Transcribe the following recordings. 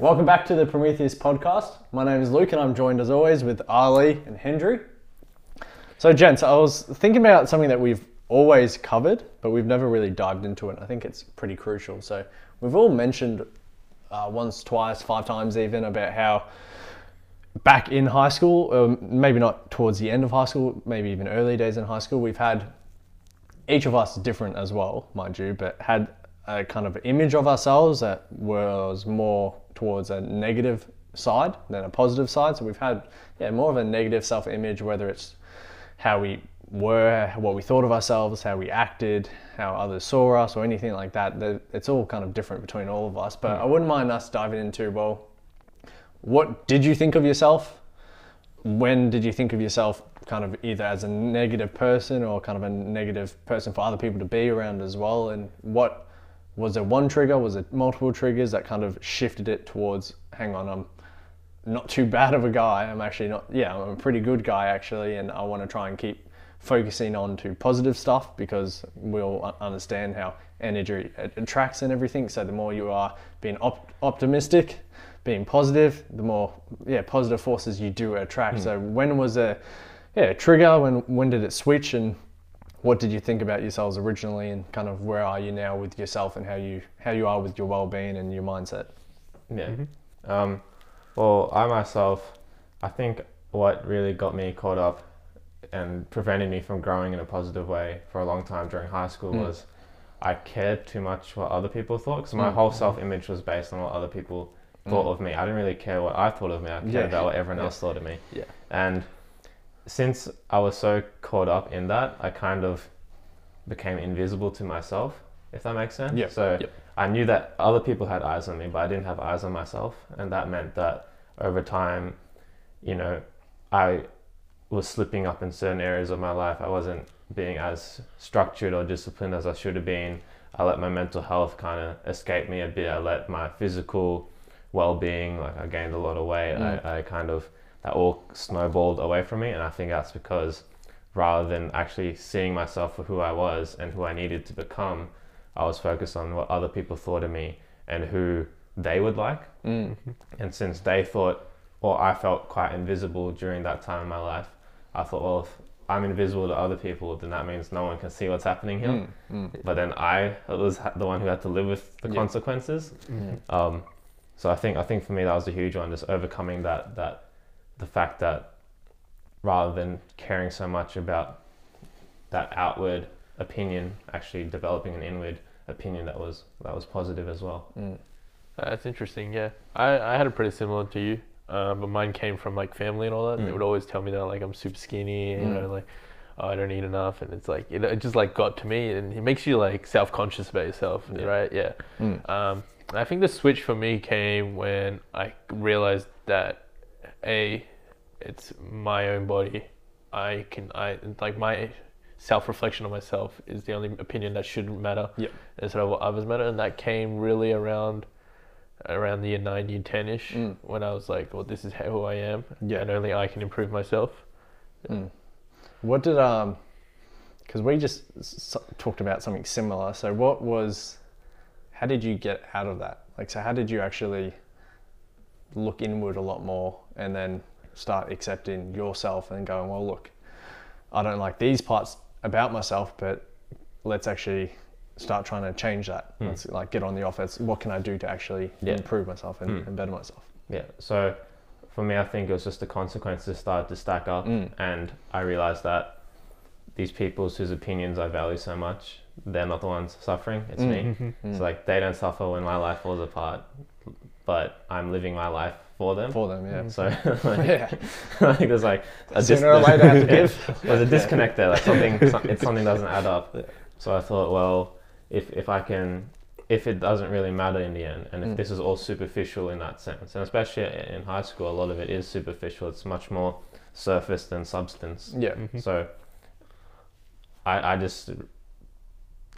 Welcome back to the Prometheus podcast. My name is Luke and I'm joined as always with Ali and Hendry. So, gents, I was thinking about something that we've always covered, but we've never really dived into it. I think it's pretty crucial. So, we've all mentioned uh, once, twice, five times even about how back in high school, um, maybe not towards the end of high school, maybe even early days in high school, we've had each of us different as well, mind you, but had a kind of image of ourselves that was more towards a negative side than a positive side. So we've had yeah more of a negative self-image, whether it's how we were, what we thought of ourselves, how we acted, how others saw us, or anything like that. It's all kind of different between all of us. But hmm. I wouldn't mind us diving into well, what did you think of yourself? When did you think of yourself kind of either as a negative person or kind of a negative person for other people to be around as well? And what was it one trigger? Was it multiple triggers that kind of shifted it towards, hang on, I'm not too bad of a guy. I'm actually not, yeah, I'm a pretty good guy actually, and I want to try and keep focusing on to positive stuff because we'll understand how energy attracts and everything. So the more you are being op- optimistic, being positive, the more yeah positive forces you do attract. Mm. So when was a yeah trigger? When when did it switch and what did you think about yourselves originally and kind of where are you now with yourself and how you how you are with your well-being and your mindset yeah mm-hmm. um, well i myself i think what really got me caught up and prevented me from growing in a positive way for a long time during high school mm. was i cared too much what other people thought because my mm. whole self-image was based on what other people thought mm. of me i didn't really care what i thought of me i cared yeah. about what everyone yeah. else thought of me yeah and since I was so caught up in that, I kind of became invisible to myself, if that makes sense. Yeah. So yep. I knew that other people had eyes on me, but I didn't have eyes on myself. And that meant that over time, you know, I was slipping up in certain areas of my life. I wasn't being as structured or disciplined as I should have been. I let my mental health kind of escape me a bit. I let my physical well being, like I gained a lot of weight. Mm. I, I kind of that all snowballed away from me. And I think that's because rather than actually seeing myself for who I was and who I needed to become, I was focused on what other people thought of me and who they would like. Mm. And since they thought, or I felt quite invisible during that time in my life, I thought, well, if I'm invisible to other people, then that means no one can see what's happening here. Mm. Mm. But then I was the one who had to live with the yeah. consequences. Mm-hmm. Um, so I think I think for me that was a huge one, just overcoming that that the fact that rather than caring so much about that outward opinion, actually developing an inward opinion that was that was positive as well. Mm. That's interesting. Yeah, I, I had it pretty similar to you, uh, but mine came from like family and all that. Mm. They would always tell me that like I'm super skinny, mm. you know, like oh, I don't eat enough, and it's like it, it, just like got to me, and it makes you like self conscious about yourself, yeah. right? Yeah. Mm. Um, I think the switch for me came when I realized that a it's my own body. I can I like my self reflection of myself is the only opinion that shouldn't matter yep. instead of what others matter, and that came really around around the year nine, year ten ish mm. when I was like, well, this is who I am, yeah. and only I can improve myself. Mm. What did um? Because we just s- talked about something similar. So what was? How did you get out of that? Like, so how did you actually look inward a lot more, and then start accepting yourself and going, well, look, I don't like these parts about myself, but let's actually start trying to change that. Mm. Let's like get on the offense. What can I do to actually yeah. improve myself and, mm. and, better myself? Yeah. So for me, I think it was just the consequences started to stack up, mm. and I realized that these people whose opinions I value so much, they're not the ones suffering. It's me. Mm-hmm. It's mm. like they don't suffer when my life falls apart, but I'm living my life for them. For them, yeah. So like, yeah, I think there's like a sooner dis- or later have to give. There's a disconnect there. Like something, it's something doesn't add up. So I thought, well, if if I can, if it doesn't really matter in the end, and if mm. this is all superficial in that sense, and especially in high school, a lot of it is superficial. It's much more surface than substance. Yeah. Mm-hmm. So I I just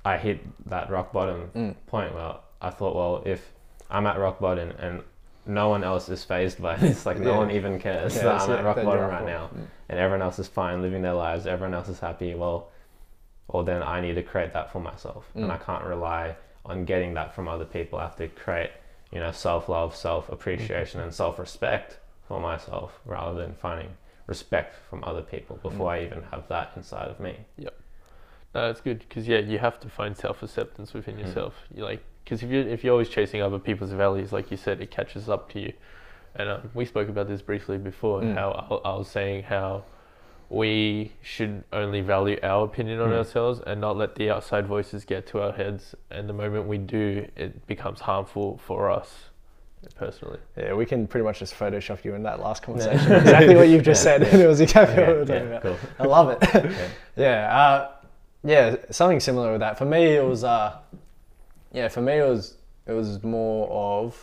I hit that rock bottom mm. point where I thought, well, if I'm at rock bottom and no one else is phased by this. Like no one even cares yeah, that I'm at rock bottom right now, mm. and everyone else is fine living their lives. Everyone else is happy. Well, or then I need to create that for myself, mm. and I can't rely on getting that from other people. I have to create you know, self love, self appreciation, and self respect for myself rather than finding respect from other people before I even have that inside of me. No, it's good because yeah, you have to find self acceptance within Mm. yourself. You like because if you if you're always chasing other people's values, like you said, it catches up to you. And um, we spoke about this briefly before. Mm. How I, I was saying how we should only value our opinion on Mm. ourselves and not let the outside voices get to our heads. And the moment we do, it becomes harmful for us personally. Yeah, we can pretty much just Photoshop you in that last conversation. exactly what you've just Yeah, said. yeah. it was exactly what we were talking yeah, about. cool. I love it. Yeah, uh, yeah, something similar with that. For me, it was, uh, yeah, for me it was it was more of,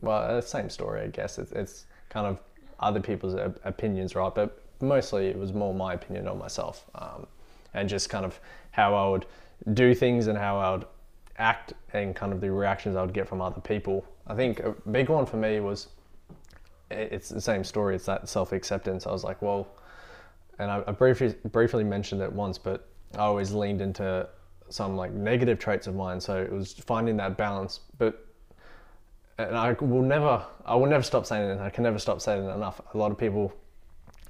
well, the same story, I guess. It's, it's kind of other people's opinions, right? But mostly it was more my opinion on myself, um, and just kind of how I would do things and how I would act and kind of the reactions I would get from other people. I think a big one for me was it's the same story. It's that self acceptance. I was like, well, and I, I briefly briefly mentioned it once, but I always leaned into some like negative traits of mine. So it was finding that balance. But and I will never, I will never stop saying it. I can never stop saying it enough. A lot of people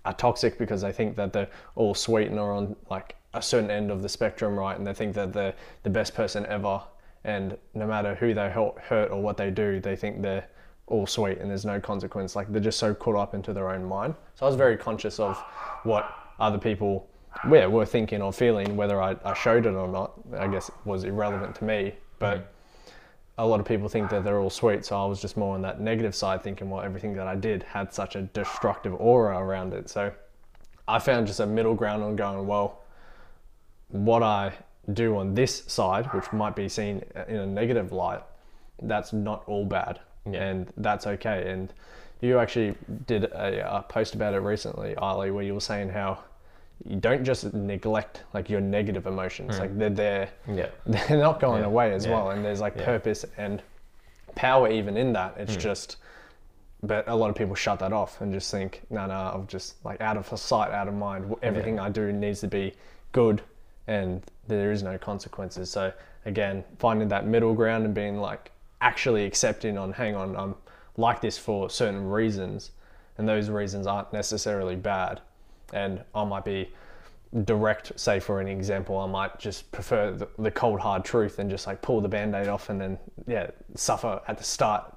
are toxic because they think that they're all sweet and are on like a certain end of the spectrum, right? And they think that they're the best person ever. And no matter who they hurt hurt or what they do, they think they're all sweet and there's no consequence. Like they're just so caught up into their own mind. So I was very conscious of what other people yeah, were thinking or feeling, whether I, I showed it or not, I guess was irrelevant to me. But mm. a lot of people think that they're all sweet, so I was just more on that negative side, thinking, well, everything that I did had such a destructive aura around it. So I found just a middle ground on going, well, what I do on this side, which might be seen in a negative light, that's not all bad, Yeah. and that's okay. And you actually did a, a post about it recently, Ali, where you were saying how you don't just neglect like your negative emotions, like they're there. Yeah. they're not going Yeah, away as yeah, well and there's like yeah. purpose and power even in that. It's Hmm. just but a lot of people shut that off and just think no no i'm just like out of sight out of mind. Everything i do needs to be good and there is no consequences. So again finding that middle ground and being like actually accepting on hang on i'm like this for certain reasons and those reasons aren't necessarily bad and i might be direct say for an example i might just prefer the, the cold hard truth and just like pull the band-aid off and then yeah suffer at the start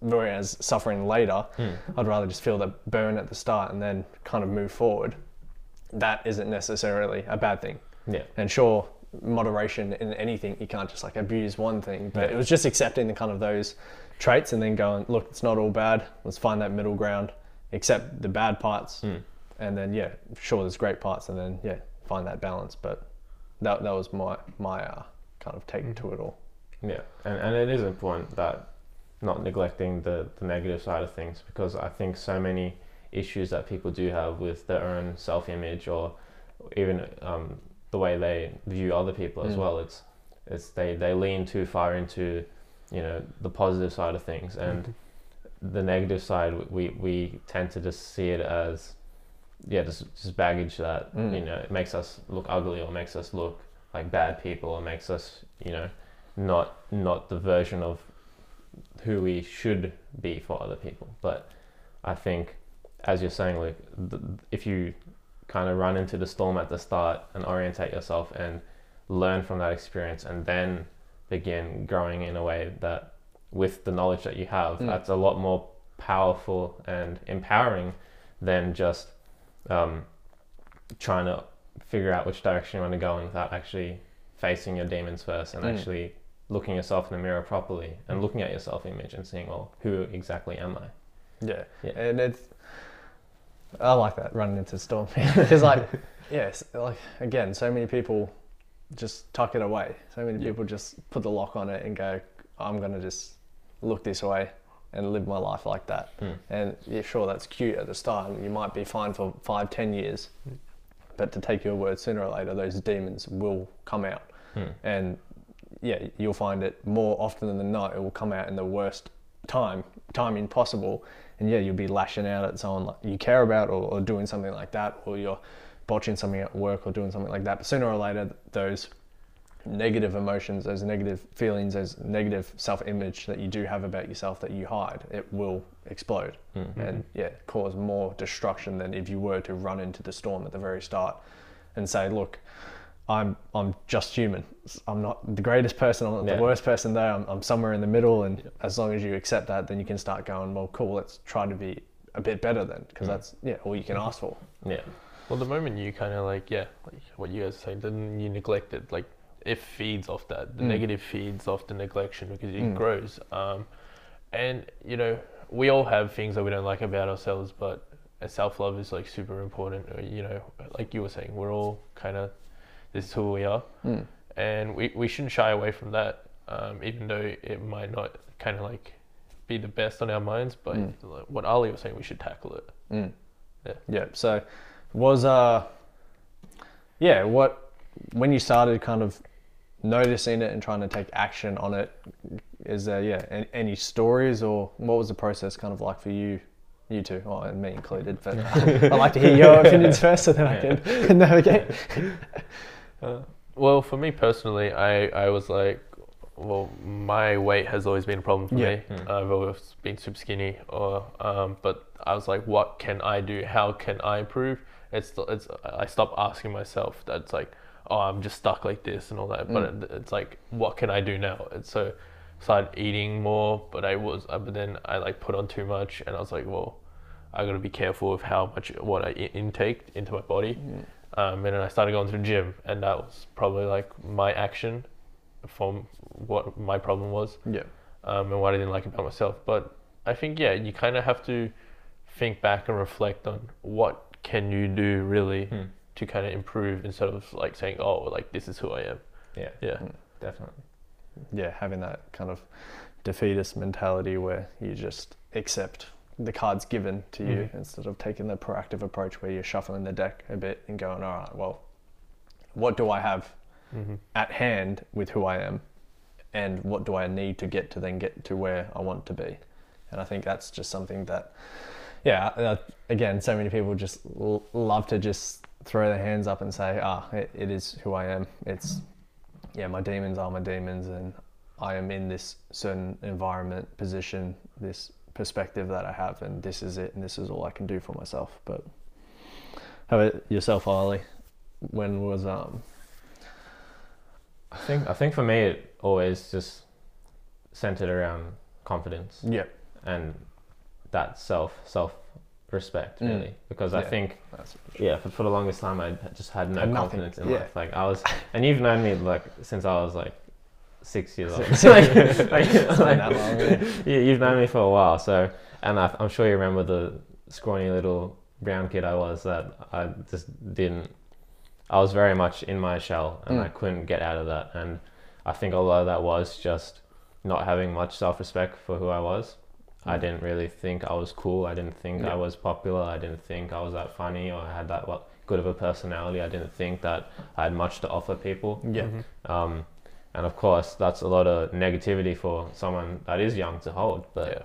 whereas suffering later. Hmm. I'd rather just feel the burn at the start and then kind of move forward. That isn't necessarily a bad thing. Yeah. and sure moderation in anything you can't just like abuse one thing but it was just accepting the kind of those traits and then going look it's not all bad. Let's find that middle ground. Accept the bad parts hmm. And then yeah sure there's great parts and then yeah find that balance. But that, that was my my uh, kind of take to it all. Yeah, and, and it is important that not neglecting the, the negative side of things because I think so many issues that people do have with their own self image or even um, the way they view other people as Mm. well. It's it's they, they lean too far into you know the positive side of things. And the negative side we, we tend to just see it as yeah just, just baggage that Mm. you know it makes us look ugly or makes us look like bad people or makes us you know not not the version of who we should be for other people. But I think, as you're saying, Luke, th- if you kind of run into the storm at the start and orientate yourself and learn from that experience, and then begin growing in a way that, with the knowledge that you have, Mm. that's a lot more powerful and empowering than just um, trying to figure out which direction you want to go in without actually facing your demons first and Mm. actually looking yourself in the mirror properly and looking at your self image and seeing, well, who exactly am I? Yeah. Yeah. And it's I like that running into storm because like yes, like again, so many people just tuck it away. So many Yeah. people just put the lock on it and go, I'm gonna just look this way and live my life like that. Mm. And yeah, sure, that's cute at the start, you might be fine for five, ten years. But to take your word, sooner or later, those demons will come out, Hmm. and yeah, you'll find it more often than not. It will come out in the worst time, timing possible, and yeah, you'll be lashing out at someone like you care about, or, or doing something like that, or you're botching something at work or doing something like that. But sooner or later, those negative emotions, those negative feelings, those negative self-image that you do have about yourself that you hide, it will explode Mm. and yeah, cause more destruction than if you were to run into the storm at the very start and say, look, I'm I'm just human. I'm not the greatest person. I'm not Yeah. the worst person there. I'm, I'm somewhere in the middle, and as long as you accept that, then you can start going. Well, cool. Let's try to be a bit better then, because Mm. that's yeah all you can ask for. Yeah. Well, the moment you kind of like, yeah, like what you guys are saying, then you neglect it. Like, it feeds off that. The Mm. negative feeds off the neglection because it Mm. grows. Um, and, you know, we all have things that we don't like about ourselves, but self love is like super important. Uh, You know, like you were saying, we're all kind of, this is who we are. Mm. And we, we shouldn't shy away from that, um, even though it might not kind of like be the best on our minds. But Mm. like what Ali was saying, we should tackle it. Mm. Yeah. Yeah. So was uh yeah, what when you started kind of noticing it and trying to take action on it, is there yeah any, stories or what was the process kind of like for you? You two, oh, and me included, but I'd like to hear your opinions first so then I can navigate. Uh, well, for me personally, I, I was like, well, my weight has always been a problem for Yeah. me. Mm. I've always been super skinny, or um, but I was like, what can I do? How can I improve? It's it's I stopped asking myself that it's like, oh, I'm just stuck like this and all that. But it, it's like, what can I do now? And so started eating more, but I was, uh, but then I like put on too much, and I was like, well, I got to be careful of how much what I intake into my body. Um, and then I started going to the gym, and that was probably like my action from what my problem was Yeah. um, and what I didn't like about myself. But I think yeah, you kind of have to think back and reflect on what can you do really Hmm. To kind of improve instead of like saying oh like this is who I am. Yeah. Yeah. Definitely. Yeah, having that kind of defeatist mentality where you just accept the cards given to you Mhm. instead of taking the proactive approach where you're shuffling the deck a bit and going, all right, well, what do I have Mm-hmm. at hand with who I am, and what do I need to get to then get to where I want to be? And I think that's just something that, yeah, uh, again, so many people just l- love to just throw their hands up and say, ah, it, it is who I am. It's, yeah, my demons are my demons, and I am in this certain environment, position, this perspective that I have, and this is it, and this is all I can do for myself. But how about yourself, Ali? When was um I think I think for me it always just centered around confidence yeah and that self self respect Mm. really because I think yeah for, for the longest time I just had no Had confidence in yeah. life like I was and you've known me like since I was like six years old like, like, like- long, yeah. you, you've known me for a while so and I, I'm sure you remember the scrawny little brown kid I was that I just didn't I was very much in my shell and Mm. I couldn't get out of that and I think a lot of that was just not having much self-respect for who I was I didn't really think I was cool I didn't think Yeah. I was popular I didn't think I was that funny or I had that well, good of a personality I didn't think that I had much to offer people Yeah. Mhm. um, and of course that's a lot of negativity for someone that is young to hold but yeah.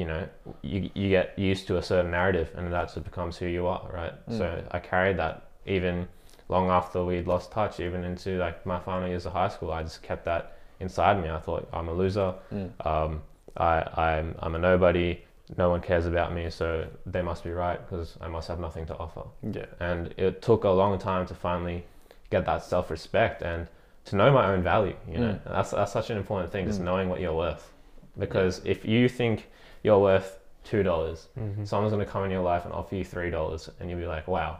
you know you, you get used to a certain narrative and that's what becomes who you are right Mm. so i carried that even long after we'd lost touch even into like my final years of high school i just kept that inside me i thought i'm a loser Mm. um, I, I'm, I'm a nobody no one cares about me so they must be right because i must have nothing to offer Yeah. and it took a long time to finally get that self-respect and to know my own value you know Mm. That's, that's such an important thing just Mm. knowing what you're worth because if you think you're worth two dollars Mhm. someone's going to come in your life and offer you three dollars and you'll be like wow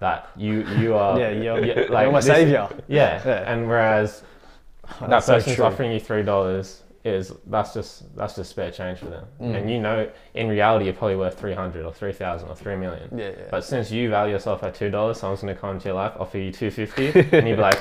that you you are yeah, you're, you're like my this- savior. yeah. Yeah. and whereas that That's so person's true. offering you three dollars is that's just that's just spare change for them Mm. and you know in reality you're probably worth 300 or 3000 or 3 million Yeah, yeah. but since you value yourself at two dollars, someone's gonna come into your life, offer you two fifty, and you'd be like,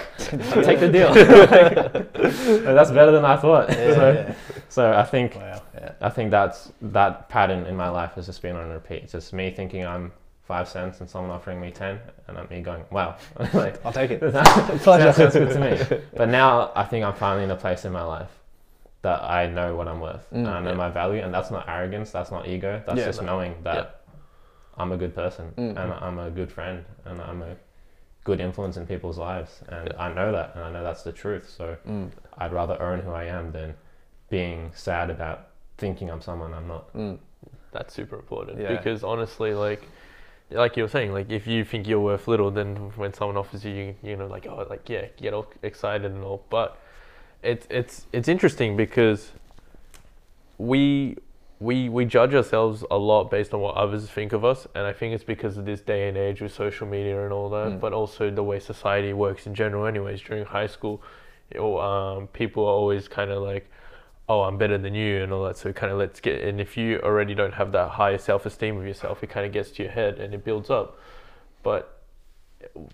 "I'll "Take the deal." Like, that's better than I thought. yeah, so, yeah. so I think Wow. Yeah. I think that's that pattern in my life has just been on repeat. It's just me thinking I'm five cents and someone offering me ten, and I'm me going, "Wow!" like I'll take it. that sounds good to me. But now I think I'm finally in a place in my life that I know what I'm worth Mm, and I know yeah. my value, and that's not arrogance, that's not ego, that's Yeah, just no. knowing that Yeah. I'm a good person Mm. and I'm a good friend and I'm a good influence in people's lives, and Yeah. I know that, and I know that's the truth. So Mm. I'd rather own who I am than being sad about thinking I'm someone I'm not. Mm. That's super important Yeah. because honestly, like, like you were saying, like if you think you're worth little, then when someone offers you, you, you know, like oh, like yeah, get all excited and all. But it's it's it's interesting because we we we judge ourselves a lot based on what others think of us, and I think it's because of this day and age with social media and all that, Mm. but also the way society works in general. Anyways, during high school, know, um, people are always kind of like oh, I'm better than you and all that. So kind of let's get, and if you already don't have that higher self esteem of yourself, it kind of gets to your head and it builds up. But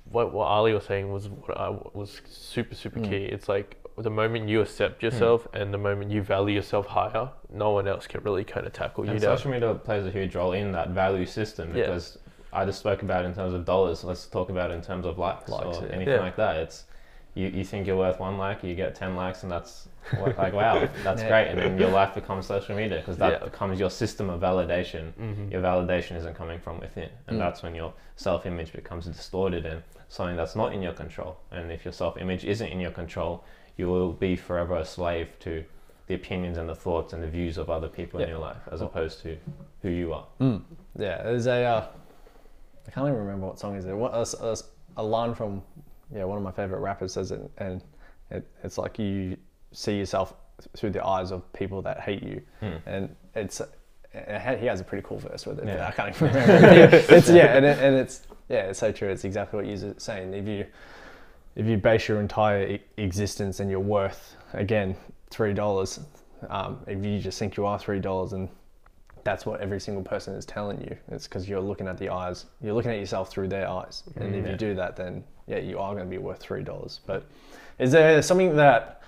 what, what Ali was saying was what I, was super, super Mm. key. It's like the moment you accept yourself and the moment you value yourself higher, no one else can really kind of tackle you And down. social media plays a huge role in that value system Yeah. because I just spoke about it in terms of dollars. Let's talk about it in terms of likes, Likes, or yeah. anything Yeah. like that. It's you, you think you're worth one like, you get ten likes, and that's like wow, that's Yeah. great. And then your life becomes social media because that Yeah. becomes your system of validation. Mhm. Your validation isn't coming from within, and Mm. that's when your self-image becomes distorted and something that's not in your control. And if your self-image isn't in your control, you will be forever a slave to the opinions and the thoughts and the views of other people in your life, as opposed to who you are. Mm. Yeah, there's a. Uh, I can't even remember what song is it. What a, a, a line from yeah one of my favorite rappers says it, and it, it's like you see yourself through the eyes of people that hate you, Hmm. and it's. It he has a pretty cool verse with it. Yeah. I can't even remember. it's yeah, and, it, and it's yeah, it's so true. It's exactly what you're saying. If you if you base your entire existence and your worth again three dollars, um, if you just think you are three dollars and that's what every single person is telling you. It's because you're looking at the eyes, you're looking at yourself through their eyes, and if Yeah. you do that, then yeah, you are going to be worth three dollars. But is there something that?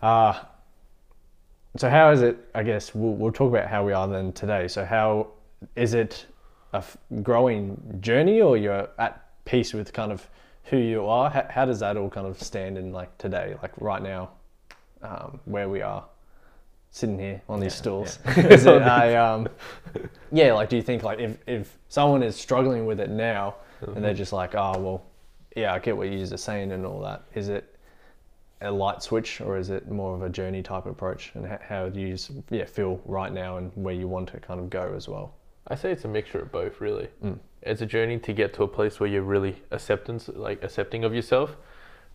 Uh, so how is it? I guess we'll, we'll talk about how we are then today. So how is it a f- growing journey, or you're at peace with kind of who you are? How, how does that all kind of stand in like today, like right now, um, where we are? Sitting here on these Yeah, stools, is it a um, yeah? Like, do you think like if if someone is struggling with it now and they're just like, oh well, yeah, I get what you are saying and all that. Is it a light switch or is it more of a journey type approach? And how, how do you yeah feel right now and where you want to kind of go as well? I say it's a mixture of both, really. Mm. It's a journey to get to a place where you're really acceptance, like accepting of yourself,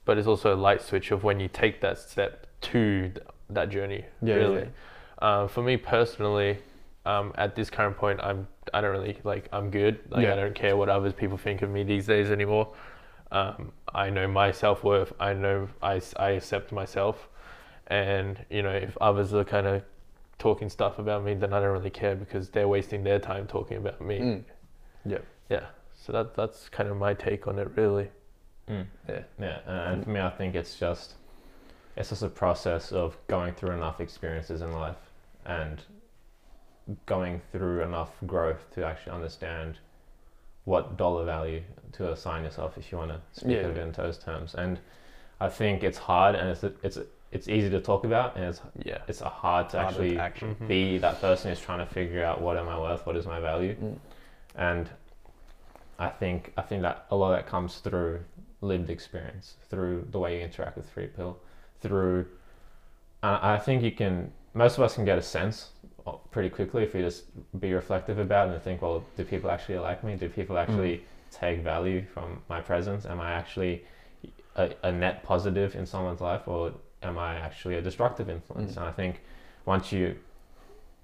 but it's also a light switch of when you take that step to th- that journey. Yeah, really. Uh, for me personally, um, at this current point, I'm I don't really like I'm good. Like Yeah. I don't care what others people think of me these days anymore. Um, I know my self worth. I know I, I accept myself, and you know if others are kind of talking stuff about me, then I don't really care because they're wasting their time talking about me. Mm. Yeah. Yeah. So that that's kind of my take on it, really. Mm. Yeah. Yeah, and for me, I think it's just it's just a process of going through enough experiences in life and going through enough growth to actually understand what dollar value to assign yourself if you want to speak Yeah. of it in those terms. And I think it's hard and it's it's it's easy to talk about and it's Yeah. it's a hard to Harder to actually action. Mhm. be that person who's trying to figure out what am I worth, what is my value, Mm. and I think I think that a lot of that comes through lived experience, through the way you interact with free pill, through. And I think you can. Most of us can get a sense pretty quickly if you just be reflective about it and think, well, do people actually like me? Do people actually take value from my presence? Am I actually a, a net positive in someone's life, or am I actually a destructive influence? Mm. And I think once you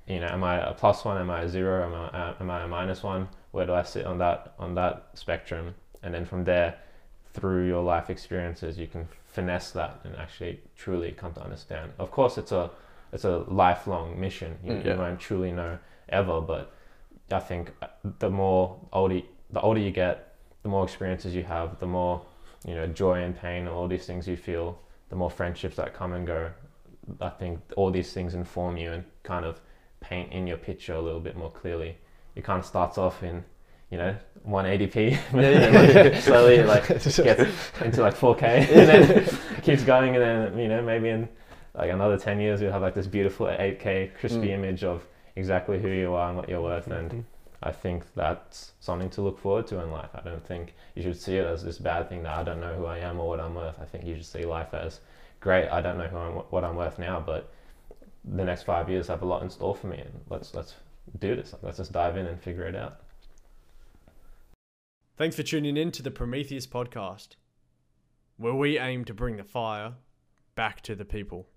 you know, am I a plus one? Am I a zero? Am I, uh, am I a minus one? Where do I sit on that on that spectrum? And then from there, through your life experiences, you can finesse that and actually truly come to understand. Of course, it's a it's a lifelong mission. You, Mm. you Yeah. won't truly know ever, but I think the more older the older you get, the more experiences you have, the more you know joy and pain and all these things you feel, the more friendships that come and go. I think all these things inform you and kind of paint in your picture a little bit more clearly. It kind of starts off in, you know, 180p, and then like slowly like gets into like 4K, and then keeps going, and then you know maybe in like another 10 years you'll have like this beautiful 8K crispy Mm. image of exactly who you are and what you're worth, and Mhm. I think that's something to look forward to in life. I don't think you should see it as this bad thing that I don't know who I am or what I'm worth. I think you should see life as great. I don't know who I'm, what I'm worth now, but the next five years have a lot in store for me, and let's let's do this. Let's just dive in and figure it out. Thanks for tuning in to the Prometheus podcast, where we aim to bring the fire back to the people.